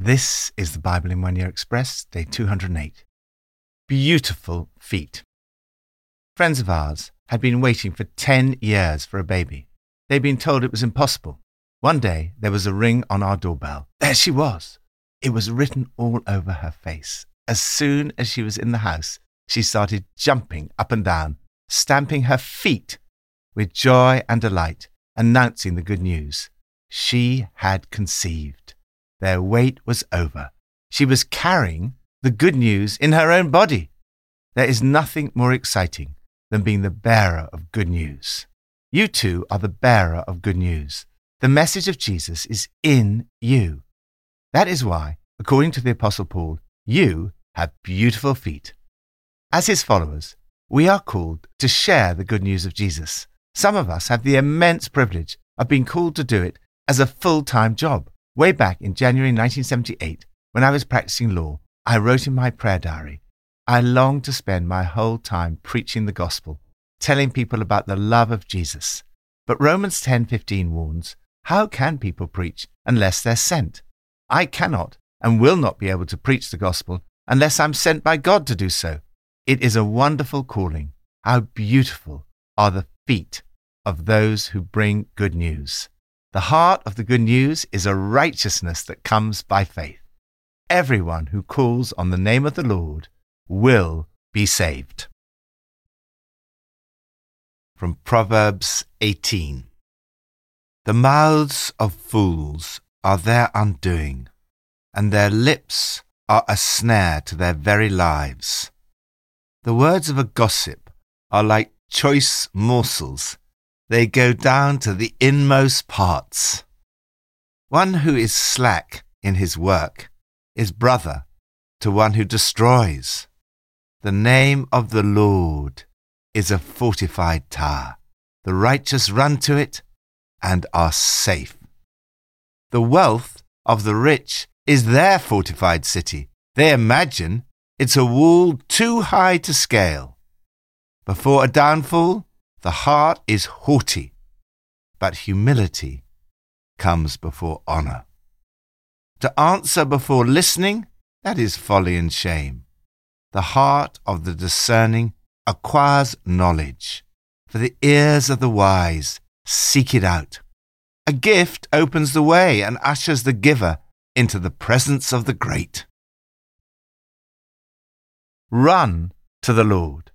This is the Bible in One Year Express, day 208. Beautiful feet. Friends of ours had been waiting for 10 years for a baby. They'd been told it was impossible. One day there was a ring on our doorbell. There she was. It was written all over her face. As soon as she was in the house, she started jumping up and down, stamping her feet with joy and delight, announcing the good news. She had conceived. Their wait was over. She was carrying the good news in her own body. There is nothing more exciting than being the bearer of good news. You too are the bearer of good news. The message of Jesus is in you. That is why, according to the Apostle Paul, you have beautiful feet. As his followers, we are called to share the good news of Jesus. Some of us have the immense privilege of being called to do it as a full time job. Way back in January 1978, when I was practicing law, I wrote in my prayer diary, I long to spend my whole time preaching the gospel, telling people about the love of Jesus. But Romans 10:15 warns, how can people preach unless they're sent? I cannot and will not be able to preach the gospel unless I'm sent by God to do so. It is a wonderful calling. How beautiful are the feet of those who bring good news. The heart of the good news is a righteousness that comes by faith. Everyone who calls on the name of the Lord will be saved. From Proverbs 18 The mouths of fools are their undoing, and their lips are a snare to their very lives. The words of a gossip are like choice morsels they go down to the inmost parts. One who is slack in his work is brother to one who destroys. The name of the Lord is a fortified tower. The righteous run to it and are safe. The wealth of the rich is their fortified city. They imagine it's a wall too high to scale. Before a downfall, the heart is haughty, but humility comes before honor. To answer before listening, that is folly and shame. The heart of the discerning acquires knowledge, for the ears of the wise seek it out. A gift opens the way and ushers the giver into the presence of the great. Run to the Lord.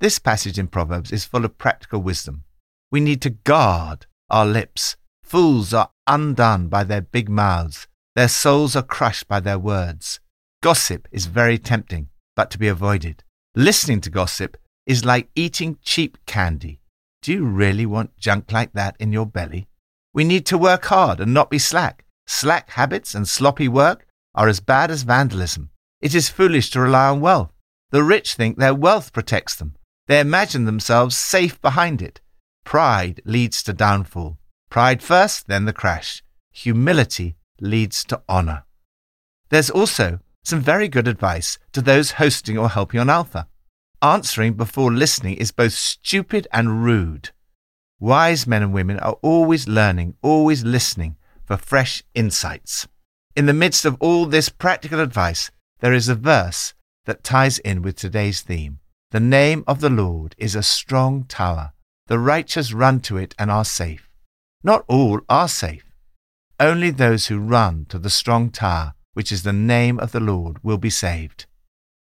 This passage in Proverbs is full of practical wisdom. We need to guard our lips. Fools are undone by their big mouths. Their souls are crushed by their words. Gossip is very tempting, but to be avoided. Listening to gossip is like eating cheap candy. Do you really want junk like that in your belly? We need to work hard and not be slack. Slack habits and sloppy work are as bad as vandalism. It is foolish to rely on wealth. The rich think their wealth protects them. They imagine themselves safe behind it. Pride leads to downfall. Pride first, then the crash. Humility leads to honor. There's also some very good advice to those hosting or helping on Alpha. Answering before listening is both stupid and rude. Wise men and women are always learning, always listening for fresh insights. In the midst of all this practical advice, there is a verse that ties in with today's theme. The name of the Lord is a strong tower. The righteous run to it and are safe. Not all are safe. Only those who run to the strong tower, which is the name of the Lord, will be saved.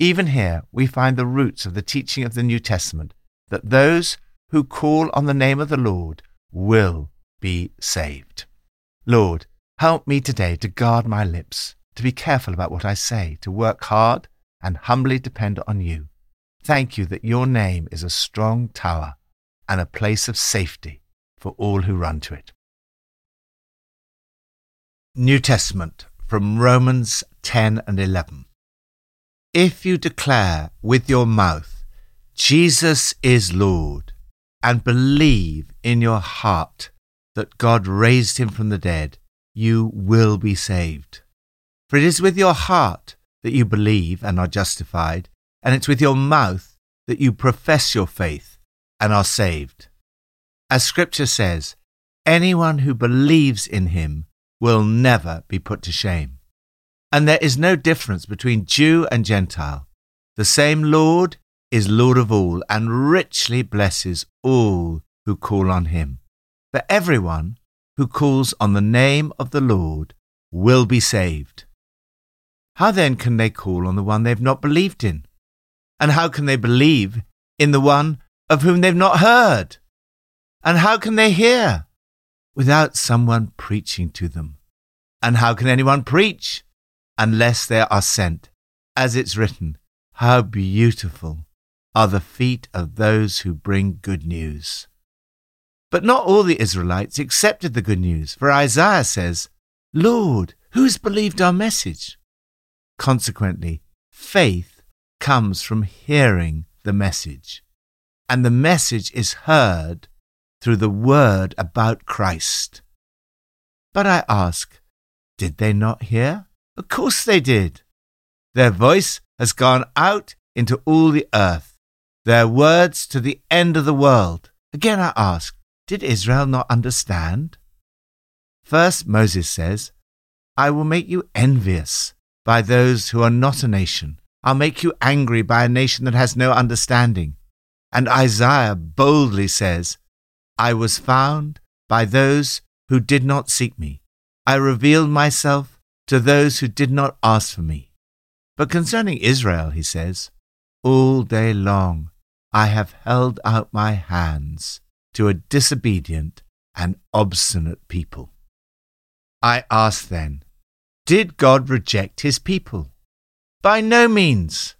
Even here we find the roots of the teaching of the New Testament that those who call on the name of the Lord will be saved. Lord, help me today to guard my lips, to be careful about what I say, to work hard and humbly depend on you. Thank you that your name is a strong tower and a place of safety for all who run to it. New Testament from Romans 10 and 11. If you declare with your mouth, Jesus is Lord, and believe in your heart that God raised him from the dead, you will be saved. For it is with your heart that you believe and are justified and it's with your mouth that you profess your faith and are saved. As Scripture says, anyone who believes in him will never be put to shame. And there is no difference between Jew and Gentile. The same Lord is Lord of all and richly blesses all who call on him. For everyone who calls on the name of the Lord will be saved. How then can they call on the one they've not believed in? And how can they believe in the one of whom they've not heard? And how can they hear without someone preaching to them? And how can anyone preach unless they are sent? As it's written, how beautiful are the feet of those who bring good news. But not all the Israelites accepted the good news, for Isaiah says, Lord, who's believed our message? Consequently, faith comes from hearing the message, and the message is heard through the word about Christ. But I ask, did they not hear? Of course they did. Their voice has gone out into all the earth, their words to the end of the world. Again I ask, did Israel not understand? First, Moses says, I will make you envious by those who are not a nation. I'll make you angry by a nation that has no understanding. And Isaiah boldly says, I was found by those who did not seek me. I revealed myself to those who did not ask for me. But concerning Israel, he says, All day long I have held out my hands to a disobedient and obstinate people. I ask then, did God reject his people? By no means.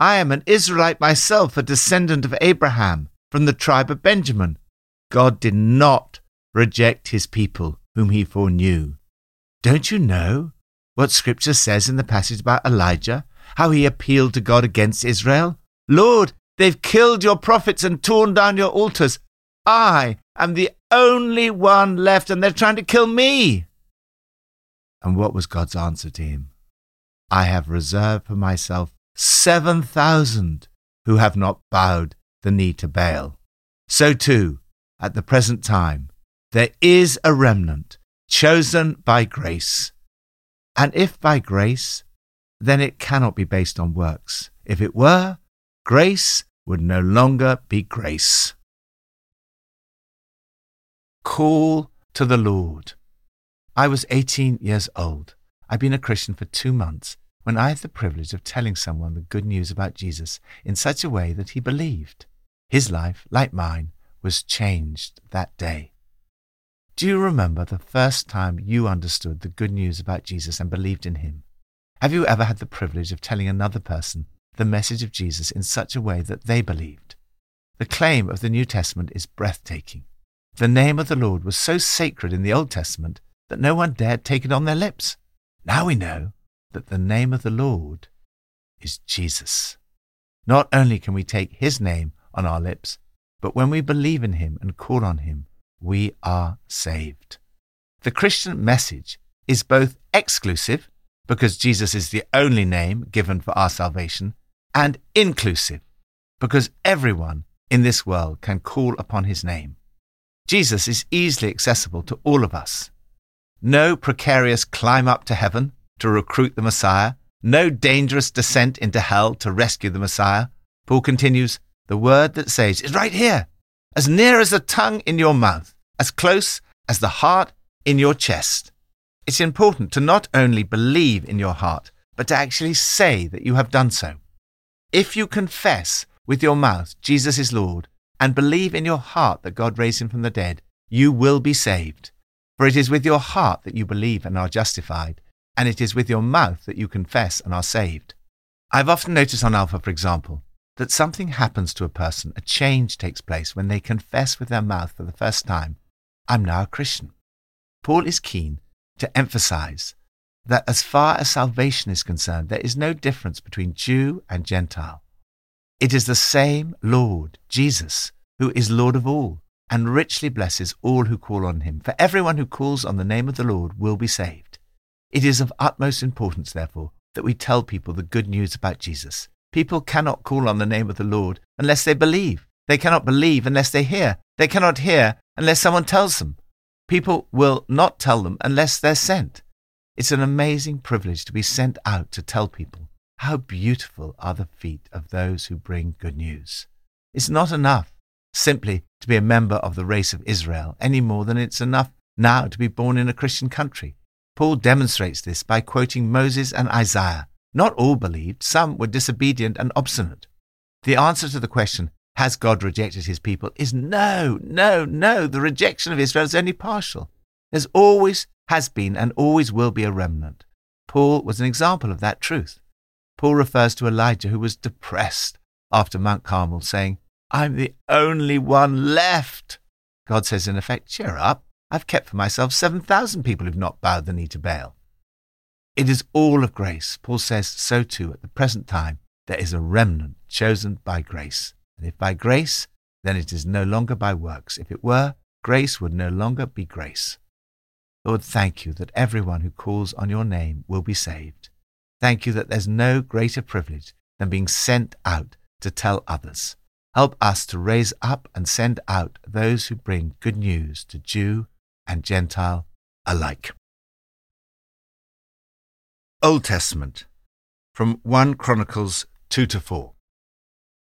I am an Israelite myself, a descendant of Abraham from the tribe of Benjamin. God did not reject his people whom he foreknew. Don't you know what Scripture says in the passage about Elijah? How he appealed to God against Israel? Lord, they've killed your prophets and torn down your altars. I am the only one left, and they're trying to kill me. And what was God's answer to him? I have reserved for myself 7,000 who have not bowed the knee to Baal. So too, at the present time, there is a remnant chosen by grace. And if by grace, then it cannot be based on works. If it were, grace would no longer be grace. Call to the Lord. I was 18 years old. I'd been a Christian for two months when I had the privilege of telling someone the good news about Jesus in such a way that he believed. His life, like mine, was changed that day. Do you remember the first time you understood the good news about Jesus and believed in him? Have you ever had the privilege of telling another person the message of Jesus in such a way that they believed? The claim of the New Testament is breathtaking. The name of the Lord was so sacred in the Old Testament that no one dared take it on their lips. Now we know that the name of the Lord is Jesus. Not only can we take his name on our lips, but when we believe in him and call on him, we are saved. The Christian message is both exclusive, because Jesus is the only name given for our salvation, and inclusive, because everyone in this world can call upon his name. Jesus is easily accessible to all of us. No precarious climb up to heaven to recruit the Messiah, no dangerous descent into hell to rescue the Messiah. Paul continues, the word that saves is right here, as near as the tongue in your mouth, as close as the heart in your chest. It's important to not only believe in your heart, but to actually say that you have done so. If you confess with your mouth Jesus is Lord and believe in your heart that God raised him from the dead, you will be saved. For it is with your heart that you believe and are justified, and it is with your mouth that you confess and are saved. I've often noticed on Alpha, for example, that something happens to a person, a change takes place when they confess with their mouth for the first time, I'm now a Christian. Paul is keen to emphasize that as far as salvation is concerned, there is no difference between Jew and Gentile. It is the same Lord, Jesus, who is Lord of all and richly blesses all who call on him. For everyone who calls on the name of the Lord will be saved. It is of utmost importance, therefore, that we tell people the good news about Jesus. People cannot call on the name of the Lord unless they believe. They cannot believe unless they hear. They cannot hear unless someone tells them. People will not tell them unless they're sent. It's an amazing privilege to be sent out to tell people how beautiful are the feet of those who bring good news. It's not enough simply to be a member of the race of Israel any more than it's enough now to be born in a Christian country. Paul demonstrates this by quoting Moses and Isaiah. Not all believed, some were disobedient and obstinate. The answer to the question, has God rejected his people, is no, no, no. The rejection of Israel is only partial. There's always has been and always will be a remnant. Paul was an example of that truth. Paul refers to Elijah who was depressed after Mount Carmel, saying, I'm the only one left. God says, in effect, cheer up. I've kept for myself 7,000 people who've not bowed the knee to Baal. It is all of grace. Paul says so too at the present time. There is a remnant chosen by grace. And if by grace, then it is no longer by works. If it were, grace would no longer be grace. Lord, thank you that everyone who calls on your name will be saved. Thank you that there's no greater privilege than being sent out to tell others. Help us to raise up and send out those who bring good news to Jew and Gentile alike. Old Testament from 1 Chronicles 2 to 4.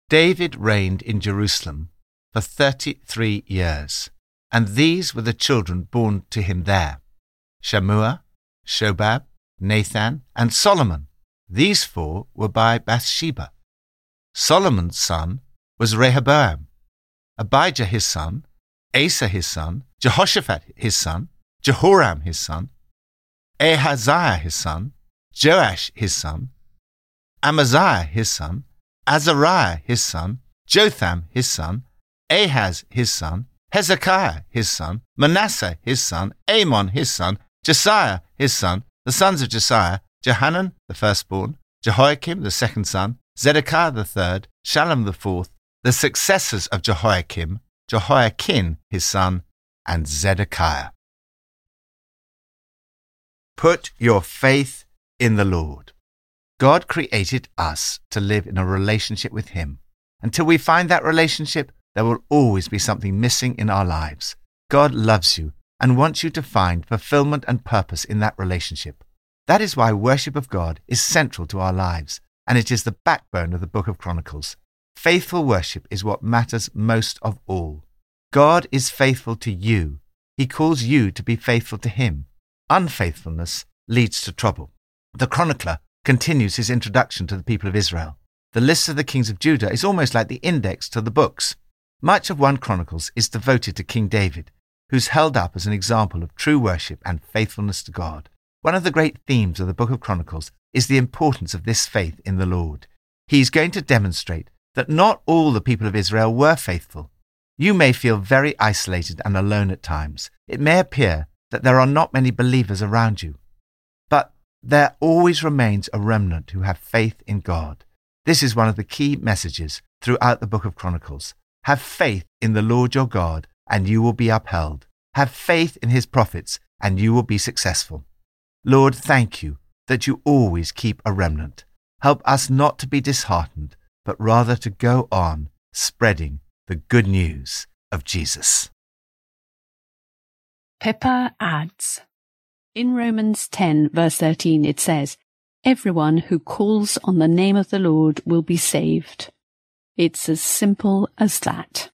David reigned in Jerusalem for 33 years. And these were the children born to him there Shammua, Shobab, Nathan, and Solomon. These four were by Bathsheba. Solomon's son was Rehoboam, Abijah his son, Asa his son, Jehoshaphat his son, Jehoram his son, Ahaziah his son, Joash his son, Amaziah his son, Azariah his son, Jotham his son, Ahaz his son, Hezekiah his son, Manasseh his son, Amon his son, Josiah his son, the sons of Josiah, Johanan the firstborn, Jehoiakim the second son, Zedekiah the third, Shallum the fourth, the successors of Jehoiakim, Jehoiachin his son, and Zedekiah. Put your faith in the Lord. God created us to live in a relationship with Him. Until we find that relationship, there will always be something missing in our lives. God loves you and wants you to find fulfillment and purpose in that relationship. That is why worship of God is central to our lives, and it is the backbone of the book of Chronicles. Faithful worship is what matters most of all. God is faithful to you. He calls you to be faithful to Him. Unfaithfulness leads to trouble. The chronicler continues his introduction to the people of Israel. The list of the kings of Judah is almost like the index to the books. Much of 1 Chronicles is devoted to King David, who's held up as an example of true worship and faithfulness to God. One of the great themes of the book of Chronicles is the importance of this faith in the Lord. He's going to demonstrate that not all the people of Israel were faithful. You may feel very isolated and alone at times. It may appear that there are not many believers around you. But there always remains a remnant who have faith in God. This is one of the key messages throughout the book of Chronicles. Have faith in the Lord your God, and you will be upheld. Have faith in his prophets, and you will be successful. Lord, thank you that you always keep a remnant. Help us not to be disheartened, but rather to go on spreading the good news of Jesus. Pippa adds In Romans 10, verse 13, it says, Everyone who calls on the name of the Lord will be saved. It's as simple as that.